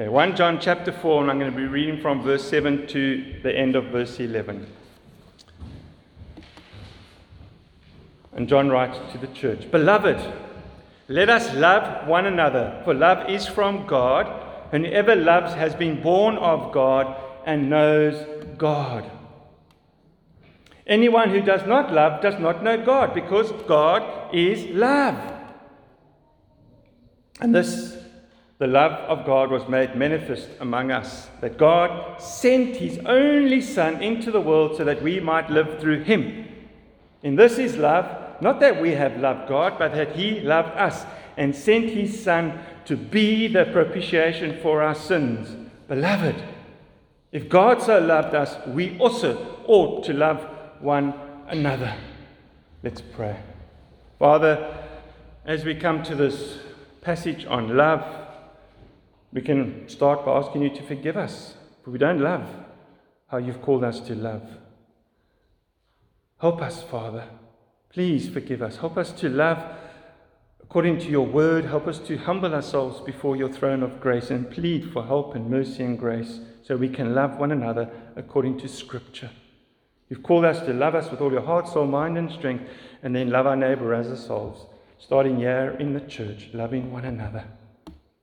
Okay, 1 John chapter 4, and I'm going to be reading from verse 7 to the end of verse 11. And John writes to the church Beloved, let us love one another, for love is from God, and whoever loves has been born of God and knows God. Anyone who does not love does not know God, because God is love. And this, the love of God, was made manifest among us, that God sent his only Son into the world so that we might live through him. And this is love not that we have loved God, but that He loved us and sent His Son to be the propitiation for our sins. Beloved, if God so loved us, we also ought to love one another. Let's pray. Father, as we come to this passage on love, we can start by asking you to forgive us, for we don't love how you've called us to love. Help us, Father. Please forgive us. Help us to love according to your word. Help us to humble ourselves before your throne of grace and plead for help and mercy and grace so we can love one another according to Scripture. You've called us to love us with all your heart, soul, mind, and strength, and then love our neighbor as ourselves, starting here in the church, loving one another,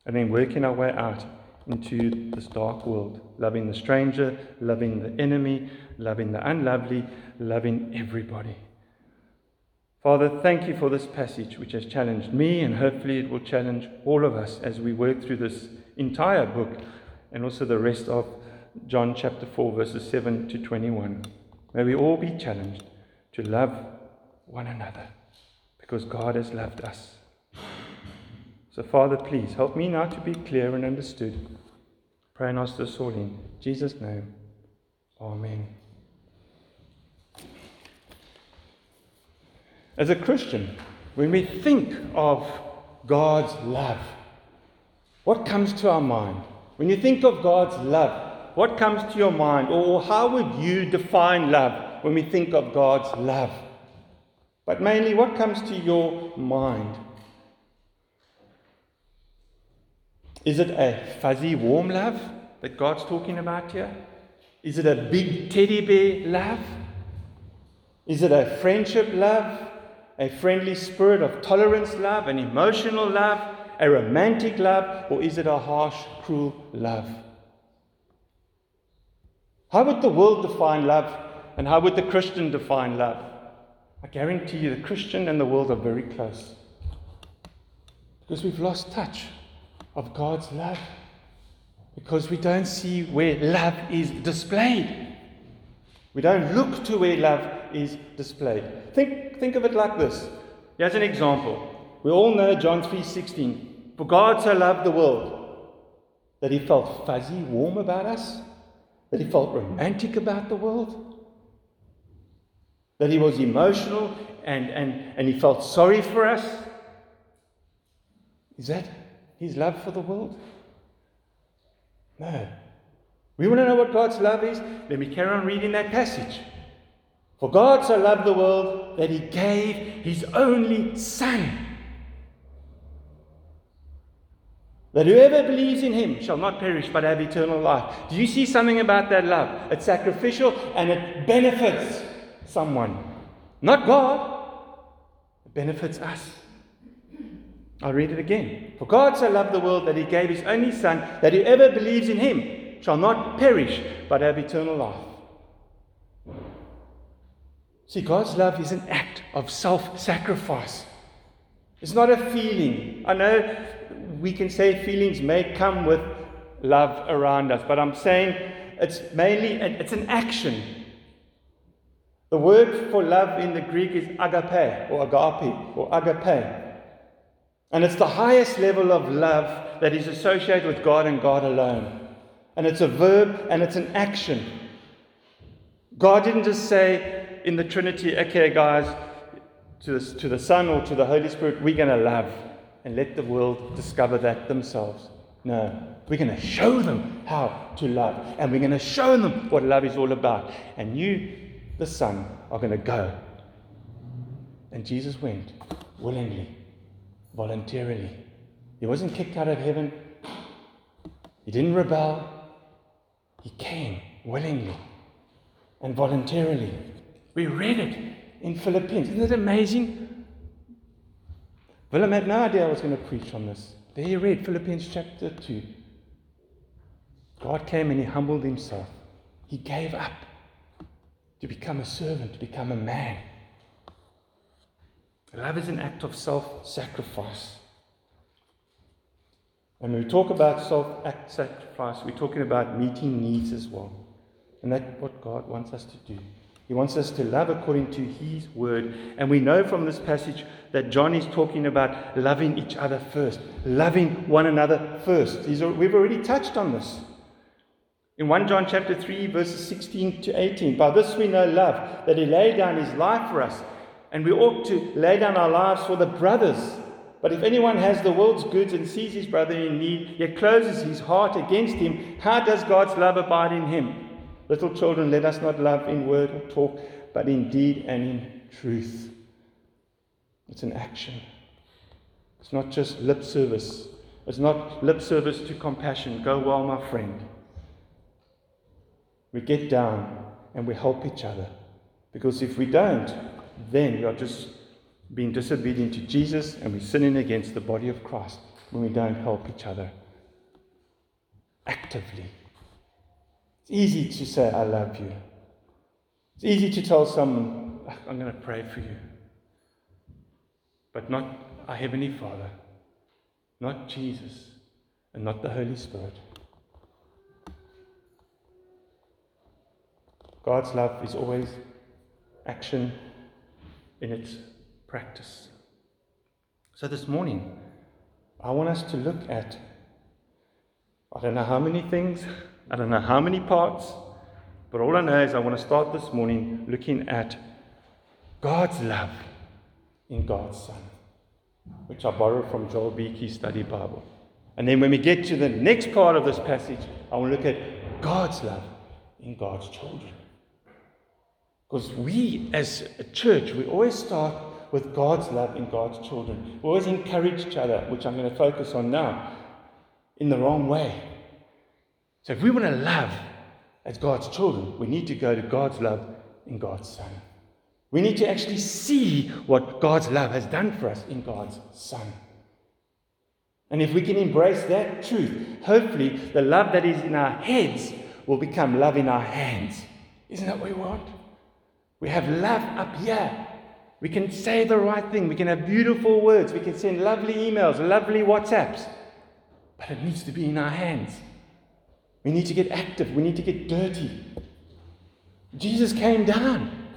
and then working our way out into this dark world, loving the stranger, loving the enemy, loving the unlovely, loving everybody. Father, thank you for this passage which has challenged me, and hopefully it will challenge all of us as we work through this entire book and also the rest of John chapter 4, verses 7 to 21. May we all be challenged to love one another because God has loved us. So, Father, please help me now to be clear and understood. Pray and ask this all in Jesus' name. Amen. As a Christian, when we think of God's love, what comes to our mind? When you think of God's love, what comes to your mind? Or how would you define love when we think of God's love? But mainly, what comes to your mind? Is it a fuzzy, warm love that God's talking about here? Is it a big teddy bear love? Is it a friendship love? a friendly spirit of tolerance love, an emotional love, a romantic love, or is it a harsh, cruel love? How would the world define love, and how would the Christian define love? I guarantee you the Christian and the world are very close. Because we've lost touch of God's love. Because we don't see where love is displayed. We don't look to where love is displayed. Think, think of it like this. Here's an example. We all know John 3:16. For God so loved the world that he felt fuzzy, warm about us, that he felt romantic about the world, that he was emotional and, and, and he felt sorry for us. Is that his love for the world? No. We want to know what God's love is? Let me carry on reading that passage. For God so loved the world that he gave his only Son. That whoever believes in him shall not perish but have eternal life. Do you see something about that love? It's sacrificial and it benefits someone. Not God, it benefits us. I'll read it again. For God so loved the world that he gave his only Son, that whoever believes in him shall not perish but have eternal life. See, God's love is an act of self sacrifice. It's not a feeling. I know we can say feelings may come with love around us, but I'm saying it's mainly it's an action. The word for love in the Greek is agape or agape or agape. And it's the highest level of love that is associated with God and God alone. And it's a verb and it's an action. God didn't just say, in the Trinity, okay, guys, to the, to the Son or to the Holy Spirit, we're going to love and let the world discover that themselves. No, we're going to show them how to love, and we're going to show them what love is all about. And you, the Son, are going to go. And Jesus went willingly, voluntarily. He wasn't kicked out of heaven. He didn't rebel. He came willingly and voluntarily. We read it in Philippians. Isn't it amazing? Willem had no idea I was going to preach on this. There he read Philippians chapter 2. God came and he humbled himself. He gave up to become a servant, to become a man. Love is an act of self sacrifice. And when we talk about self sacrifice, we're talking about meeting needs as well. And that's what God wants us to do. He wants us to love according to His word. And we know from this passage that John is talking about loving each other first, loving one another first. We've already touched on this. In 1 John chapter 3, verses 16 to 18, by this we know love, that He laid down His life for us, and we ought to lay down our lives for the brothers. But if anyone has the world's goods and sees his brother in need, yet closes his heart against him, how does God's love abide in him? Little children, let us not love in word or talk, but in deed and in truth. It's an action. It's not just lip service. It's not lip service to compassion. Go well, my friend. We get down and we help each other. Because if we don't, then we are just being disobedient to Jesus and we're sinning against the body of Christ when we don't help each other actively. It's easy to say, I love you. It's easy to tell someone, I'm going to pray for you. But not our Heavenly Father, not Jesus, and not the Holy Spirit. God's love is always action in its practice. So this morning, I want us to look at I don't know how many things, I don't know how many parts, but all I know is I want to start this morning looking at God's love in God's Son, which I borrowed from Joel Beeke's study Bible. And then when we get to the next part of this passage, I want to look at God's love in God's children. Because we, as a church, we always start with God's love in God's children. We always encourage each other, which I'm going to focus on now, in the wrong way. So if we want to love as God's children, we need to go to God's love in God's Son. We need to actually see what God's love has done for us in God's Son. And if we can embrace that truth, hopefully the love that is in our heads will become love in our hands. Isn't that what we want? We have love up here. We can say the right thing. We can have beautiful words. We can send lovely emails, lovely WhatsApps. But it needs to be in our hands. We need to get active. We need to get dirty. Jesus came down.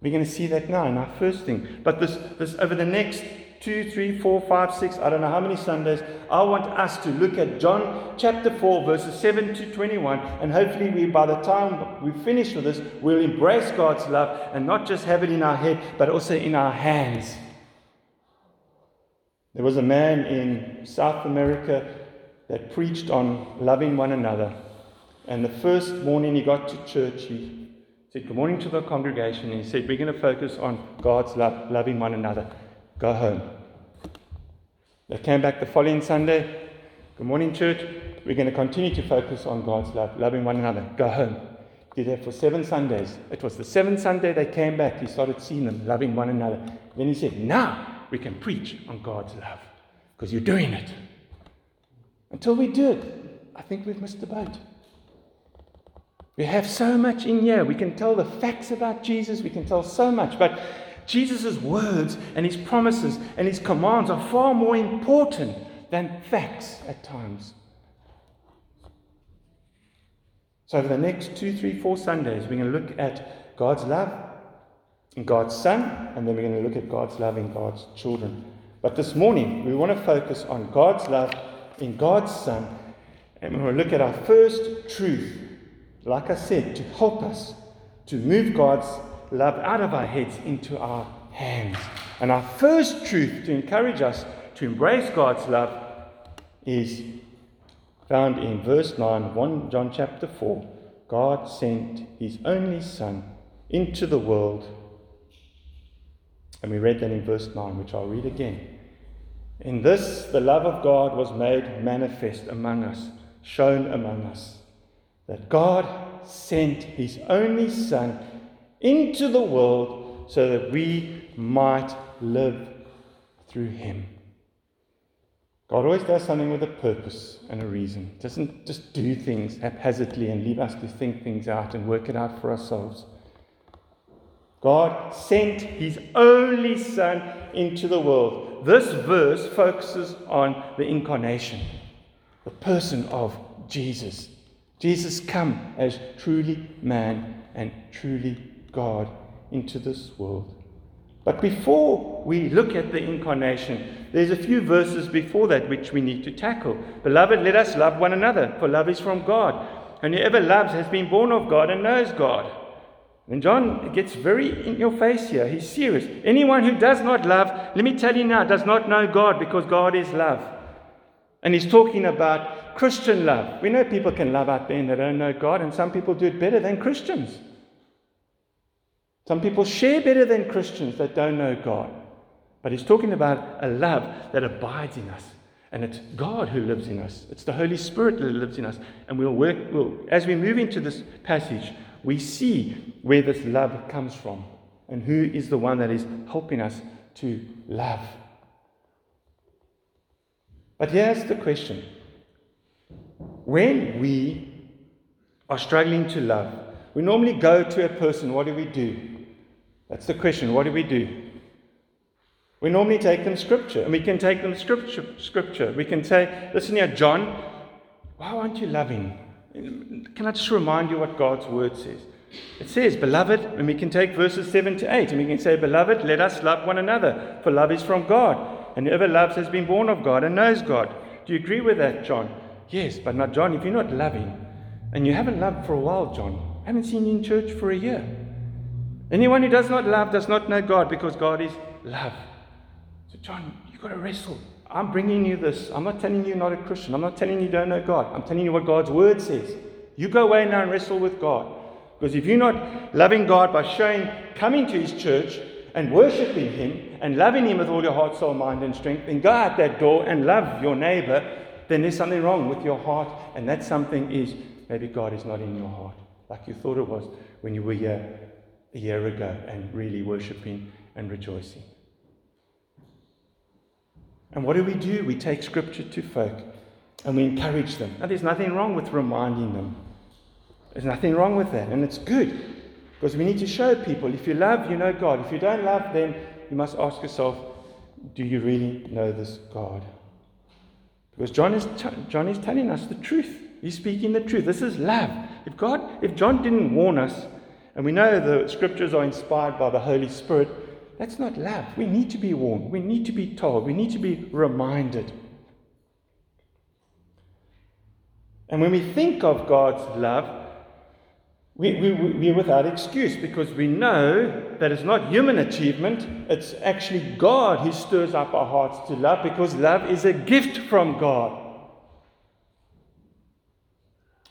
We're going to see that now in our first thing. But this, this over the next two, three, four, five, six, I don't know how many Sundays, I want us to look at John chapter 4, verses 7 to 21. And hopefully, we, by the time we finish with this, we'll embrace God's love and not just have it in our head, but also in our hands. There was a man in South America that preached on loving one another. And the first morning he got to church, he said, Good morning to the congregation. And he said, We're going to focus on God's love, loving one another. Go home. They came back the following Sunday. Good morning, church. We're going to continue to focus on God's love, loving one another. Go home. Did that for seven Sundays. It was the seventh Sunday they came back. He started seeing them loving one another. Then he said, Now we can preach on God's love because you're doing it. Until we do it, I think we've missed the boat. We have so much in here. We can tell the facts about Jesus, we can tell so much, but Jesus' words and his promises and his commands are far more important than facts at times. So, over the next two, three, four Sundays, we're going to look at God's love in God's Son, and then we're going to look at God's love in God's children. But this morning, we want to focus on God's love in God's Son, and we're going to look at our first truth, like I said, to help us to move God's love out of our heads into our hands. And our first truth to encourage us to embrace God's love is found in verse 9, 1 John chapter 4. God sent his only Son into the world. And we read that in verse 9, which I'll read again. In this, the love of God was made manifest among us, shown among us. That God sent his only Son into the world so that we might live through him. God always does something with a purpose and a reason. He doesn't just do things haphazardly and leave us to think things out and work it out for ourselves. God sent his only Son into the world. This verse focuses on the incarnation, the person of Jesus. Jesus come as truly man and truly God into this world. But before we look at the incarnation, there's a few verses before that which we need to tackle. Beloved, let us love one another, for love is from God. And whoever loves has been born of God and knows God. And John gets very in your face here. He's serious. Anyone who does not love, let me tell you now, does not know God because God is love. And he's talking about Christian love. We know people can love out there and they don't know God, and some people do it better than Christians. Some people share better than Christians that don't know God. But he's talking about a love that abides in us. And it's God who lives in us. It's the Holy Spirit that lives in us. And we'll work, we'll, as we move into this passage, we see where this love comes from and who is the one that is helping us to love. But here's the question when we are struggling to love, we normally go to a person, what do we do? That's the question, what do we do? We normally take them scripture, and we can take them scripture. scripture. We can say, listen here, John, why aren't you loving? Can I just remind you what God's word says? It says, Beloved, and we can take verses 7 to 8, and we can say, Beloved, let us love one another, for love is from God. And whoever loves has been born of God and knows God. Do you agree with that, John? Yes, but not John. If you're not loving, and you haven't loved for a while, John, I haven't seen you in church for a year. Anyone who does not love does not know God because God is love. So, John, you've got to wrestle. I'm bringing you this. I'm not telling you you're not a Christian. I'm not telling you you don't know God. I'm telling you what God's word says. You go away now and wrestle with God. Because if you're not loving God by showing, coming to His church and worshiping Him and loving Him with all your heart, soul, mind, and strength, then go out that door and love your neighbor, then there's something wrong with your heart. And that something is maybe God is not in your heart like you thought it was when you were here a year ago and really worshiping and rejoicing. And what do we do? We take scripture to folk and we encourage them. Now, there's nothing wrong with reminding them. There's nothing wrong with that. And it's good because we need to show people if you love, you know God. If you don't love, then you must ask yourself, do you really know this God? Because John is, t- John is telling us the truth. He's speaking the truth. This is love. If God, if John didn't warn us, and we know the scriptures are inspired by the Holy Spirit, that's not love. We need to be warned. We need to be told. We need to be reminded. And when we think of God's love, we, we, we're without excuse because we know that it's not human achievement, it's actually God who stirs up our hearts to love because love is a gift from God.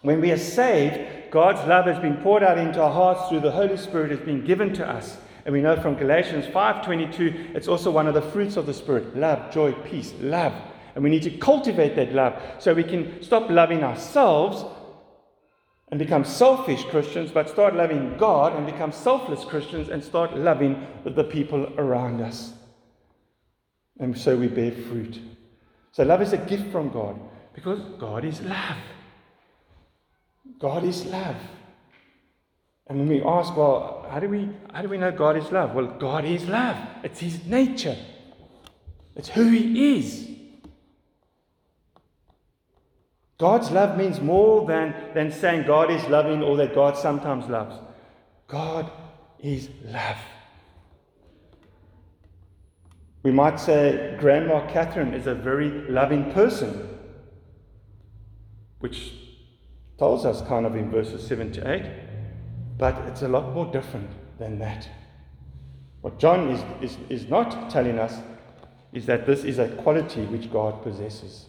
When we are saved, God's love has been poured out into our hearts through the Holy Spirit has been given to us. And we know from Galatians 5:22, it's also one of the fruits of the Spirit: love, joy, peace, love. And we need to cultivate that love so we can stop loving ourselves and become selfish Christians, but start loving God and become selfless Christians and start loving the people around us. And so we bear fruit. So love is a gift from God because God is love. God is love. And when we ask, well, how do we how do we know God is love? Well, God is love. It's his nature. It's who he is. God's love means more than, than saying God is loving or that God sometimes loves. God is love. We might say Grandma Catherine is a very loving person, which tells us kind of in verses 7 to 8, but it's a lot more different than that. What John is, is, is not telling us is that this is a quality which God possesses.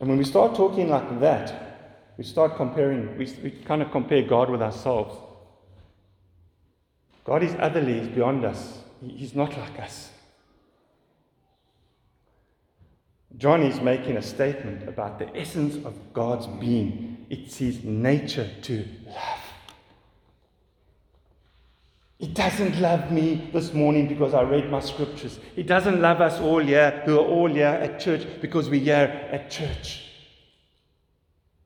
And when we start talking like that, we start comparing, we, we kind of compare God with ourselves. God is otherly, He's beyond us, He's not like us. John is making a statement about the essence of God's being. It's his nature to love. He doesn't love me this morning because I read my scriptures. He doesn't love us all here who are all here at church because we're here at church.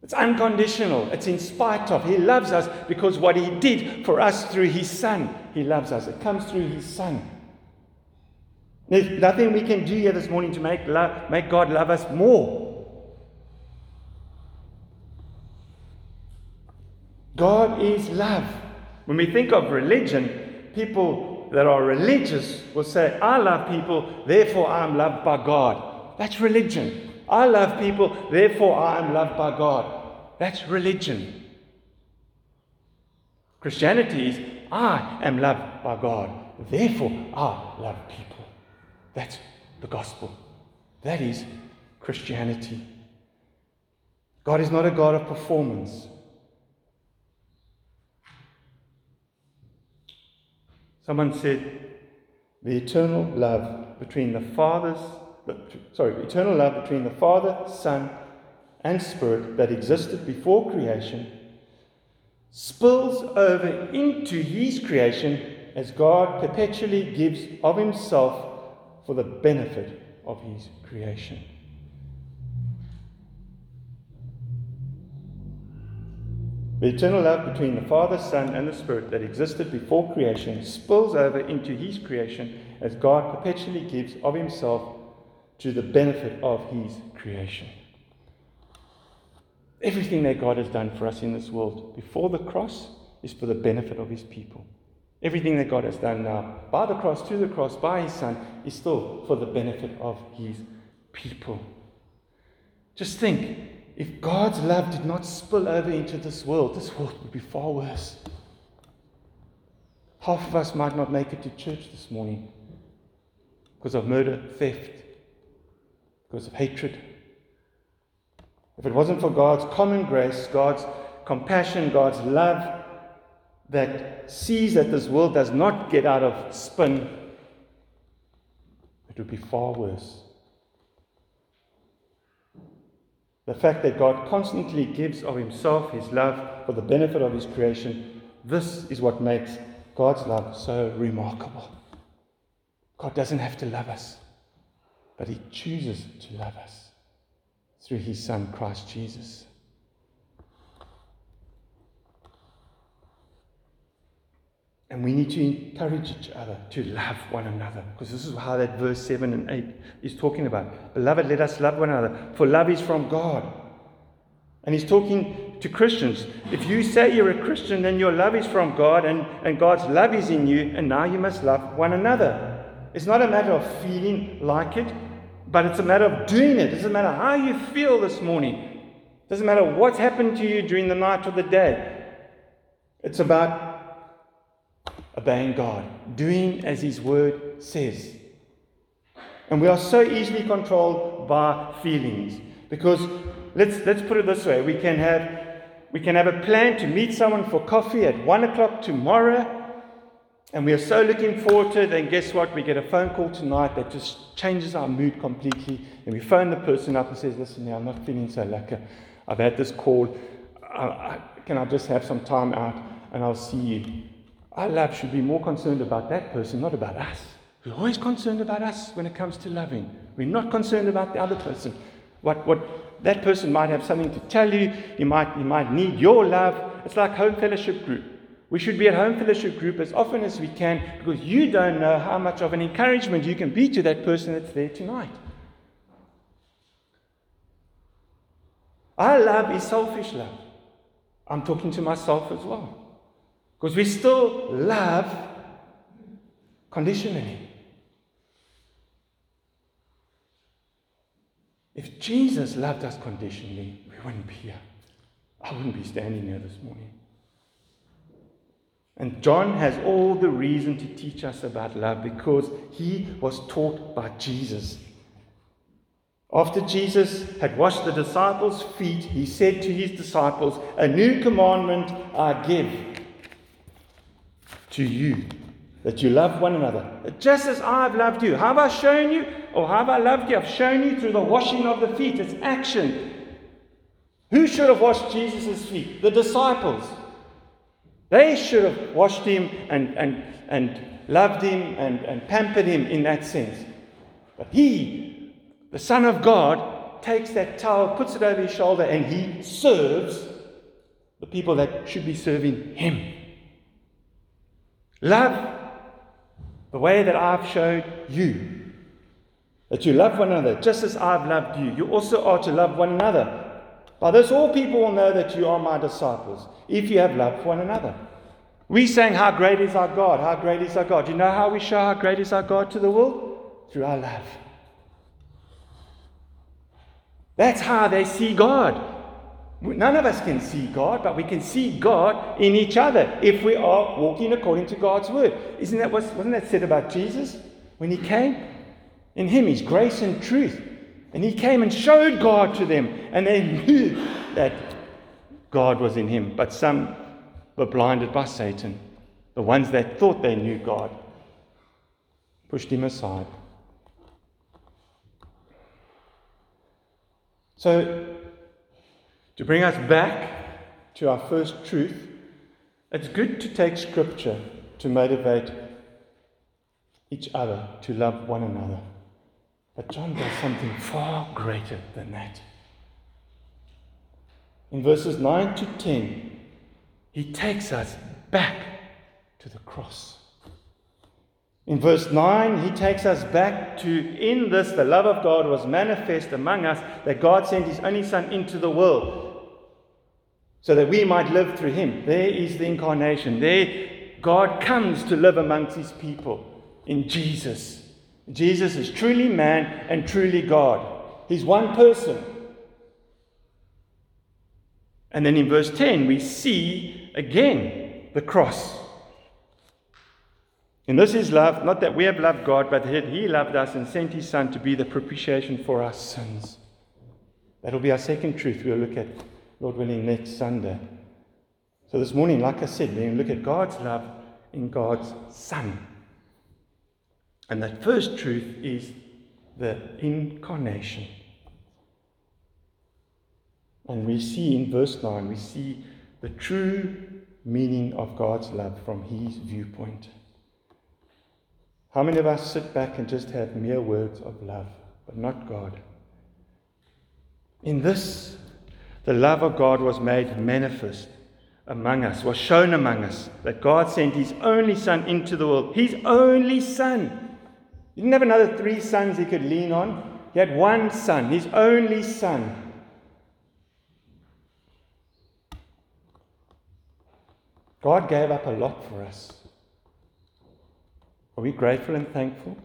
It's unconditional. It's in spite of. He loves us because what He did for us through His Son. He loves us. It comes through His Son. There's nothing we can do here this morning to make, love, make God love us more. God is love. When we think of religion, people that are religious will say, I love people, therefore I'm loved by God. That's religion. I love people, therefore I am loved by God. That's religion. Christianity is I am loved by God, therefore I love people. That's the gospel. That is Christianity. God is not a God of performance. Someone said, the eternal love between the Father's sorry, eternal love between the Father, Son, and Spirit that existed before creation spills over into His creation as God perpetually gives of Himself for the benefit of His creation. The eternal love between the Father, Son, and the Spirit that existed before creation spills over into His creation as God perpetually gives of Himself to the benefit of His creation. Everything that God has done for us in this world before the cross is for the benefit of His people. Everything that God has done now, by the cross, to the cross, by His Son, is still for the benefit of His people. Just think if God's love did not spill over into this world, this world would be far worse. Half of us might not make it to church this morning because of murder, theft, because of hatred. If it wasn't for God's common grace, God's compassion, God's love that sees that this world does not get out of spin, it would be far worse. The fact that God constantly gives of Himself, His love, for the benefit of His creation, this is what makes God's love so remarkable. God doesn't have to love us but He chooses to love us through His Son, Christ Jesus. And we need to encourage each other to love one another. Because this is how that verse 7 and 8 is talking about. Beloved, let us love one another. For love is from God. And he's talking to Christians. If you say you're a Christian, then your love is from God and, and God's love is in you, and now you must love one another. It's not a matter of feeling like it, but it's a matter of doing it. It doesn't matter how you feel this morning. It doesn't matter what's happened to you during the night or the day. It's about obeying God, doing as His Word says. And we are so easily controlled by feelings because let's, let's put it this way we can, have, we can have a plan to meet someone for coffee at one o'clock tomorrow and we are so looking forward to it. And guess what? We get a phone call tonight that just changes our mood completely. And we phone the person up and says, "Listen, I'm not feeling so lucky. I've had this call. I, I, can I just have some time out and I'll see you?" Our love should be more concerned about that person, not about us. We're always concerned about us when it comes to loving. We're not concerned about the other person. What, what that person might have something to tell you. He might, he might need your love. It's like home fellowship group. We should be at home fellowship group as often as we can because you don't know how much of an encouragement you can be to that person that's there tonight. Our love is selfish love. I'm talking to myself as well. Because we still love conditionally. If Jesus loved us conditionally, we wouldn't be here. I wouldn't be standing here this morning. And John has all the reason to teach us about love because he was taught by Jesus. After Jesus had washed the disciples' feet, he said to his disciples, A new commandment I give to you that you love one another. Just as I've loved you. Have I shown you? Or have I loved you? I've shown you through the washing of the feet. It's action. Who should have washed Jesus' feet? The disciples. They should have washed him and, and, and loved him and, and pampered him in that sense. But he, the Son of God, takes that towel, puts it over his shoulder, and he serves the people that should be serving him. Love the way that I've showed you. That you love one another just as I've loved you. You also are to love one another. By this, all people will know that you are my disciples, if you have love for one another. We sang, How great is our God? How great is our God? You know how we show how great is our God to the world? Through our love. That's how they see God. None of us can see God, but we can see God in each other if we are walking according to God's word. Isn't that wasn't that said about Jesus when he came? In him is grace and truth. And he came and showed God to them, and they knew that God was in him. But some were blinded by Satan. The ones that thought they knew God pushed him aside. So to bring us back to our first truth, it's good to take scripture to motivate each other to love one another. But John does something far greater than that. In verses 9 to 10, he takes us back to the cross. In verse 9, he takes us back to in this the love of God was manifest among us, that God sent his only Son into the world so that we might live through him. There is the incarnation. There, God comes to live amongst his people in Jesus. Jesus is truly man and truly God. He's one person. And then in verse 10, we see again the cross. And this is love, not that we have loved God, but that He loved us and sent His Son to be the propitiation for our sins. That'll be our second truth we'll look at, Lord willing, next Sunday. So this morning, like I said, we're going to look at God's love in God's Son. And that first truth is the incarnation. And we see in verse 9, we see the true meaning of God's love from His viewpoint. How many of us sit back and just have mere words of love, but not God? In this, the love of God was made manifest among us, was shown among us, that God sent His only Son into the world. His only Son. He didn't have another three sons he could lean on. He had one Son, His only Son. God gave up a lot for us. Are we grateful and thankful?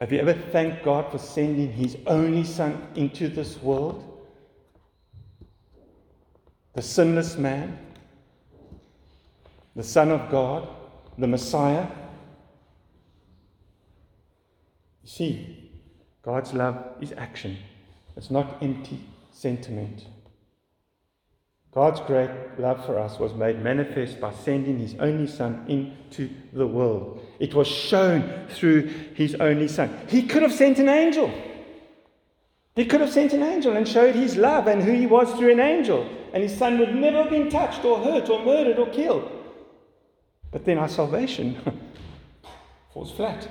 Have you ever thanked God for sending His only Son into this world? The sinless man, the Son of God, the Messiah. You see, God's love is action, it's not empty sentiment. God's great love for us was made manifest by sending his only Son into the world. It was shown through his only Son. He could have sent an angel. He could have sent an angel and showed his love and who he was through an angel, and his Son would never have been touched or hurt or murdered or killed. But then our salvation falls flat.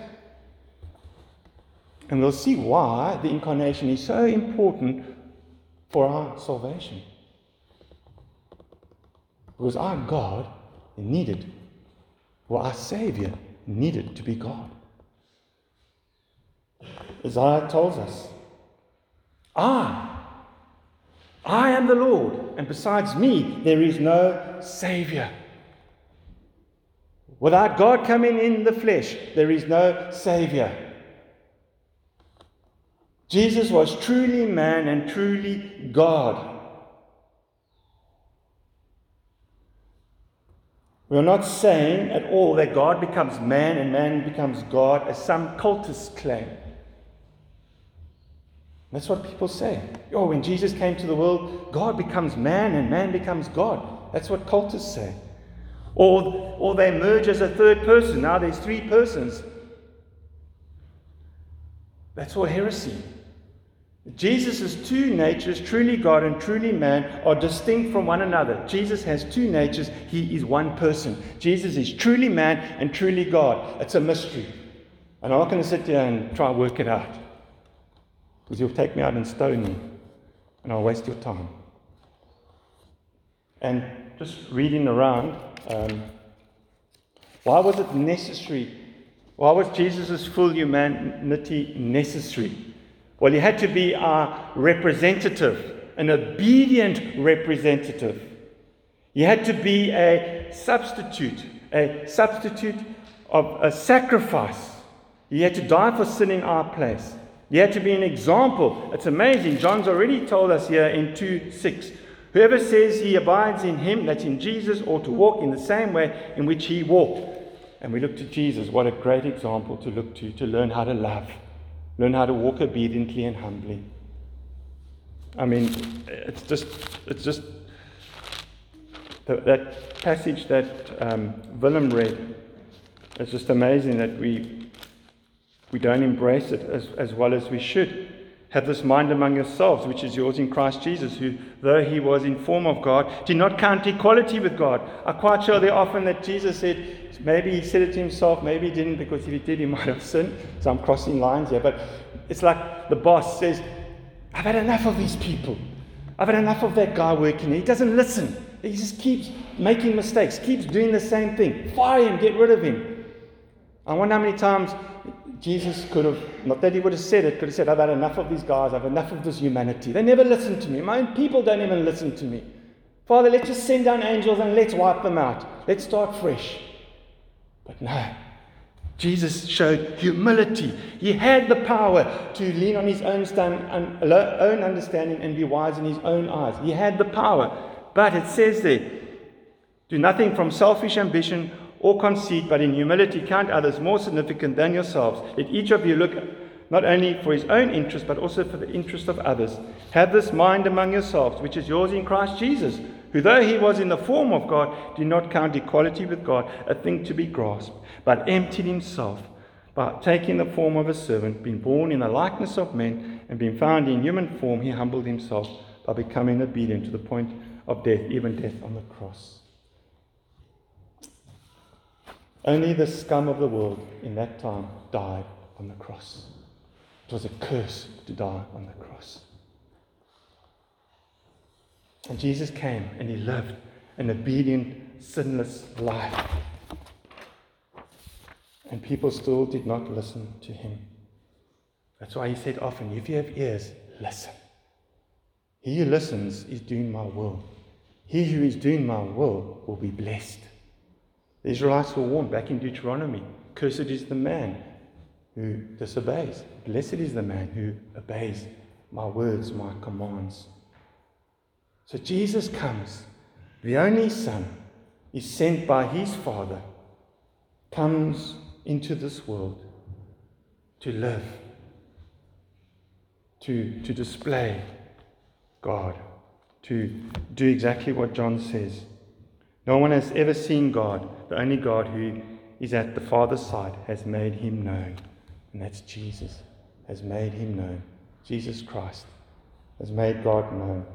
And we'll see why the incarnation is so important for our salvation. Because our God needed, or our Savior needed to be God. Isaiah tells us, I, I am the Lord, and besides me there is no Savior. Without God coming in the flesh, there is no Savior. Jesus was truly man and truly God. We are not saying at all that God becomes man and man becomes God, as some cultists claim. That's what people say. Oh, when Jesus came to the world, God becomes man and man becomes God. That's what cultists say. Or, or they merge as a third person. Now there's three persons. That's all heresy. Jesus' two natures, truly God and truly man, are distinct from one another. Jesus has two natures, he is one person. Jesus is truly man and truly God. It's a mystery. And I'm not going to sit there and try and work it out. Because you'll take me out and stone me, and I'll waste your time. And just reading around, um, why was it necessary? Why was Jesus' full humanity necessary? Well, he had to be our representative, an obedient representative. He had to be a substitute, a substitute of a sacrifice. He had to die for sin in our place. He had to be an example. It's amazing. John's already told us here in 2 6. Whoever says he abides in him, that's in Jesus, ought to walk in the same way in which he walked. And we look to Jesus. What a great example to look to, to learn how to love. Learn how to walk obediently and humbly. I mean, it's just, it's just that passage that um, Willem read. It's just amazing that we we don't embrace it as, as well as we should. Have this mind among yourselves, which is yours in Christ Jesus, who, though he was in form of God, did not count equality with God. I'm quite sure there often that Jesus said, Maybe he said it to himself, maybe he didn't, because if he did, he might have sinned. So I'm crossing lines here. But it's like the boss says, I've had enough of these people. I've had enough of that guy working. He doesn't listen. He just keeps making mistakes, keeps doing the same thing. Fire him, get rid of him. I wonder how many times Jesus could have, not that he would have said it, could have said, I've had enough of these guys, I've enough of this humanity. They never listen to me. My own people don't even listen to me. Father, let's just send down angels and let's wipe them out. Let's start fresh. But no. Jesus showed humility. He had the power to lean on his own, own understanding and be wise in his own eyes. He had the power. But it says there, do nothing from selfish ambition or conceit, but in humility count others more significant than yourselves. Let each of you look not only for his own interest, but also for the interest of others. Have this mind among yourselves, which is yours in Christ Jesus who, though he was in the form of God, did not count equality with God a thing to be grasped, but emptied himself by taking the form of a servant, being born in the likeness of men, and being found in human form, he humbled himself by becoming obedient to the point of death, even death on the cross. Only the scum of the world in that time died on the cross. It was a curse to die on the cross. And Jesus came and he lived an obedient, sinless life. And people still did not listen to him. That's why he said often, if you have ears, listen. He who listens is doing my will. He who is doing my will will be blessed. The Israelites were warned back in Deuteronomy Cursed is the man who disobeys. Blessed is the man who obeys my words, my commands. So Jesus comes, the only Son, is sent by his Father, comes into this world to live, to, to display God, to do exactly what John says. No one has ever seen God. The only God who is at the Father's side has made him known. And that's Jesus, has made him known. Jesus Christ has made God known.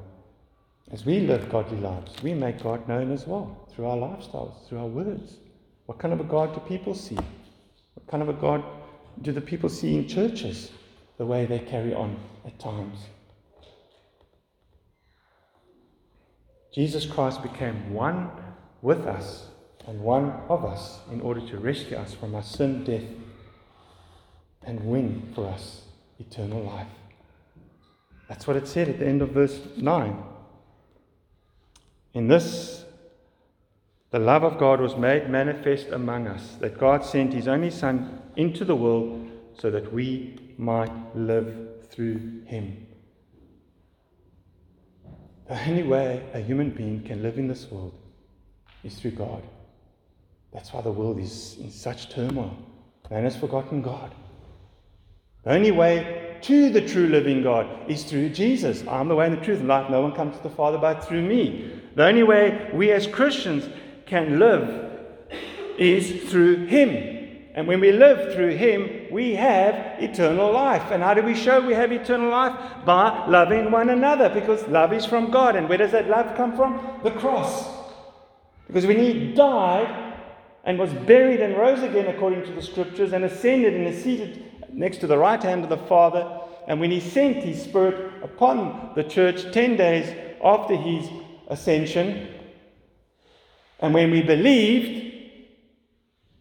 As we live godly lives, we make God known as well through our lifestyles, through our words. What kind of a God do people see? What kind of a God do the people see in churches? The way they carry on at times. Jesus Christ became one with us and one of us in order to rescue us from our sin, death, and win for us eternal life. That's what it said at the end of verse 9. In this, the love of God was made manifest among us, that God sent his only Son into the world so that we might live through him. The only way a human being can live in this world is through God. That's why the world is in such turmoil. Man has forgotten God. The only way to the true living God is through Jesus. I'm the way and the truth and life. No one comes to the Father but through me. The only way we as Christians can live is through Him. And when we live through Him, we have eternal life. And how do we show we have eternal life? By loving one another, because love is from God. And where does that love come from? The cross. Because when He died and was buried and rose again, according to the scriptures, and ascended and is seated next to the right hand of the Father, and when He sent His Spirit upon the church 10 days after His ascension, and when we believed,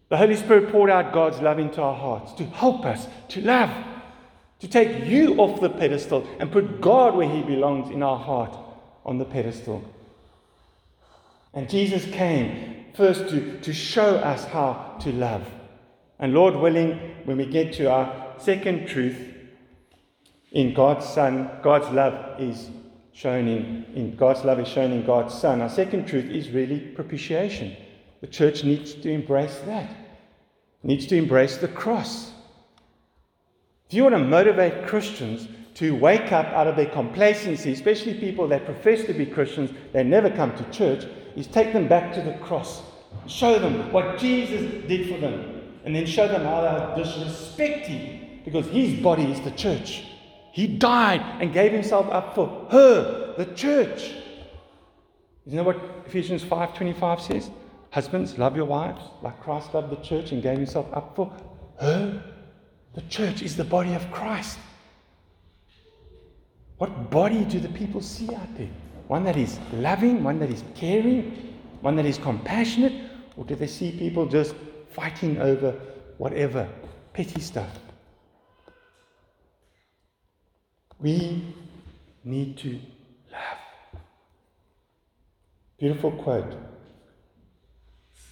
the Holy Spirit poured out God's love into our hearts to help us to love, to take you off the pedestal and put God where He belongs in our heart on the pedestal. And Jesus came first to, to show us how to love. And Lord willing, when we get to our second truth, in God's Son, God's love is shown in, in God's love is shown in God's Son. Our second truth is really propitiation. The church needs to embrace that, needs to embrace the cross. If you want to motivate Christians to wake up out of their complacency, especially people that profess to be Christians, they never come to church, is take them back to the cross. Show them what Jesus did for them. And then show them how they are disrespecting because his body is the church. He died and gave himself up for her, the church. You know what Ephesians 5:25 says? Husbands, love your wives like Christ loved the church and gave himself up for her. The church is the body of Christ. What body do the people see out there? One that is loving, one that is caring, one that is compassionate, or do they see people just fighting over whatever, petty stuff? We need to love. Beautiful quote.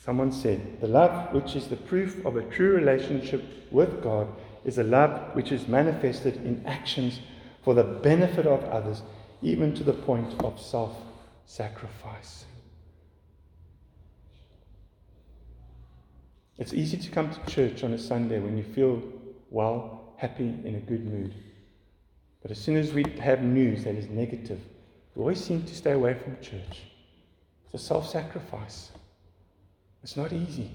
Someone said, The love which is the proof of a true relationship with God is a love which is manifested in actions for the benefit of others, even to the point of self sacrifice. It's easy to come to church on a Sunday when you feel well, happy, in a good mood. But as soon as we have news that is negative, we always seem to stay away from church. It's a self sacrifice. It's not easy.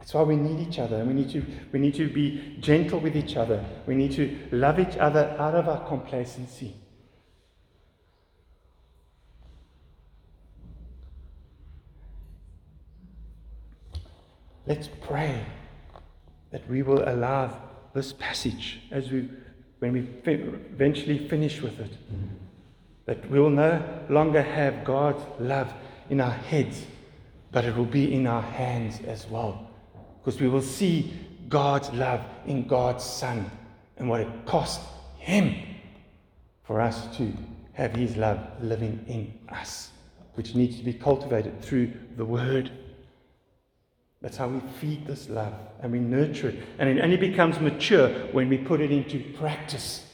That's why we need each other. We need, to, we need to be gentle with each other. We need to love each other out of our complacency. Let's pray that we will allow this passage as we when we eventually finish with it, that we will no longer have God's love in our heads, but it will be in our hands as well. Because we will see God's love in God's Son and what it cost Him for us to have His love living in us, which needs to be cultivated through the Word. That's how we feed this love and we nurture it. And it only becomes mature when we put it into practice.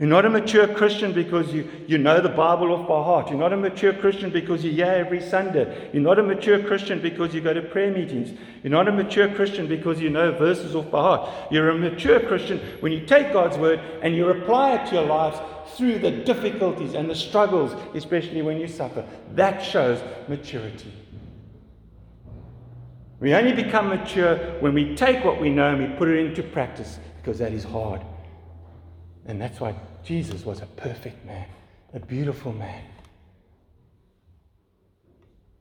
You're not a mature Christian because you, you know the Bible off by heart. You're not a mature Christian because you're here every Sunday. You're not a mature Christian because you go to prayer meetings. You're not a mature Christian because you know verses off by heart. You're a mature Christian when you take God's word and you apply it to your lives through the difficulties and the struggles, especially when you suffer. That shows maturity. We only become mature when we take what we know and we put it into practice because that is hard. And that's why Jesus was a perfect man, a beautiful man.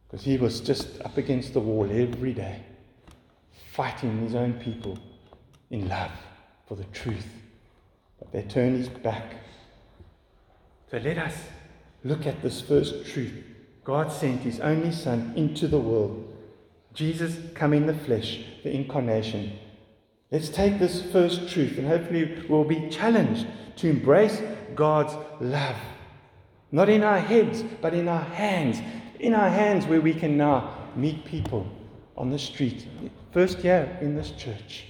Because he was just up against the wall every day, fighting his own people in love for the truth. But they turned his back. So let us look at this first truth. God sent his only Son into the world Jesus come in the flesh, the incarnation. Let's take this first truth and hopefully we'll be challenged to embrace God's love. Not in our heads, but in our hands. In our hands, where we can now meet people on the street. First here in this church.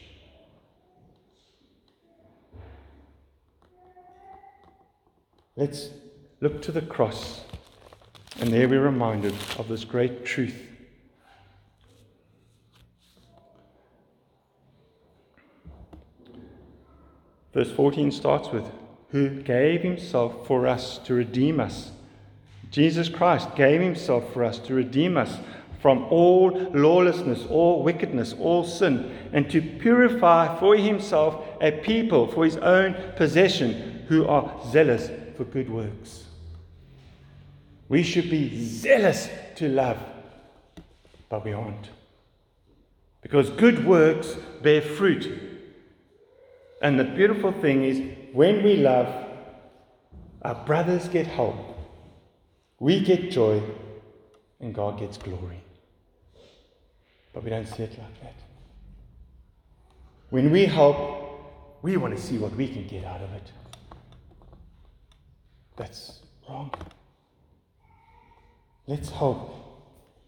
Let's look to the cross, and there we're reminded of this great truth Verse 14 starts with, Who gave himself for us to redeem us. Jesus Christ gave himself for us to redeem us from all lawlessness, all wickedness, all sin, and to purify for himself a people for his own possession who are zealous for good works. We should be zealous to love, but we aren't. Because good works bear fruit. And the beautiful thing is, when we love, our brothers get hope, we get joy, and God gets glory. But we don't see it like that. When we help, we want to see what we can get out of it. That's wrong. Let's help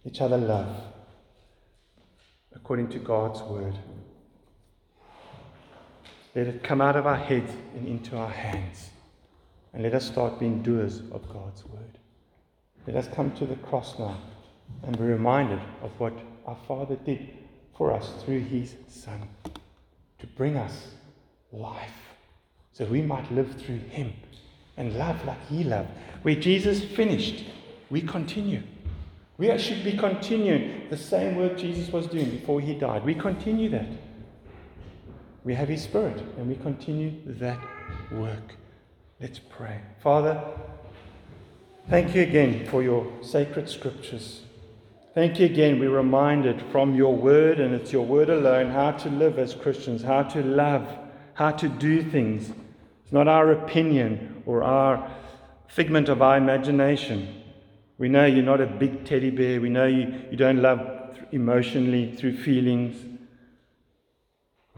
each other love according to God's word. Let it come out of our heads and into our hands. And let us start being doers of God's word. Let us come to the cross now and be reminded of what our Father did for us through his Son to bring us life so we might live through him and love like he loved. Where Jesus finished, we continue. We should be continuing the same work Jesus was doing before he died. We continue that. We have his spirit and we continue that work. Let's pray. Father, thank you again for your sacred scriptures. Thank you again. We're reminded from your word, and it's your word alone, how to live as Christians, how to love, how to do things. It's not our opinion or our figment of our imagination. We know you're not a big teddy bear. We know you, you don't love emotionally through feelings.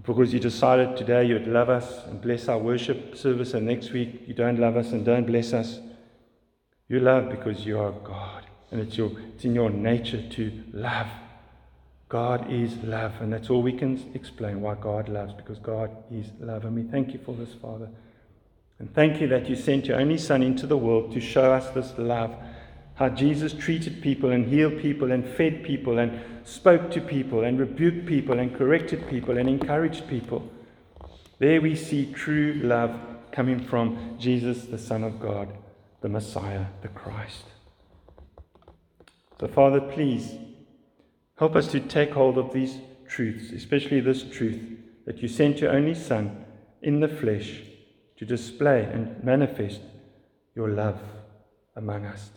Because you decided today you'd love us and bless our worship service, and next week you don't love us and don't bless us. You love because you are God. And it's, your, it's in your nature to love. God is love. And that's all we can explain why God loves, because God is love. And we thank you for this, Father. And thank you that you sent your only Son into the world to show us this love. How Jesus treated people and healed people and fed people and spoke to people and rebuked people and corrected people and encouraged people. There we see true love coming from Jesus, the Son of God, the Messiah, the Christ. So, Father, please help us to take hold of these truths, especially this truth that you sent your only Son in the flesh to display and manifest your love among us.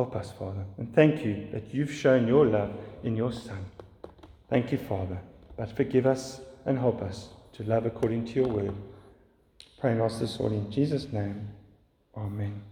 Help us, Father. And thank you that you've shown your love in your Son. Thank you, Father. But forgive us and help us to love according to your word. Pray and ask this all in Jesus' name. Amen.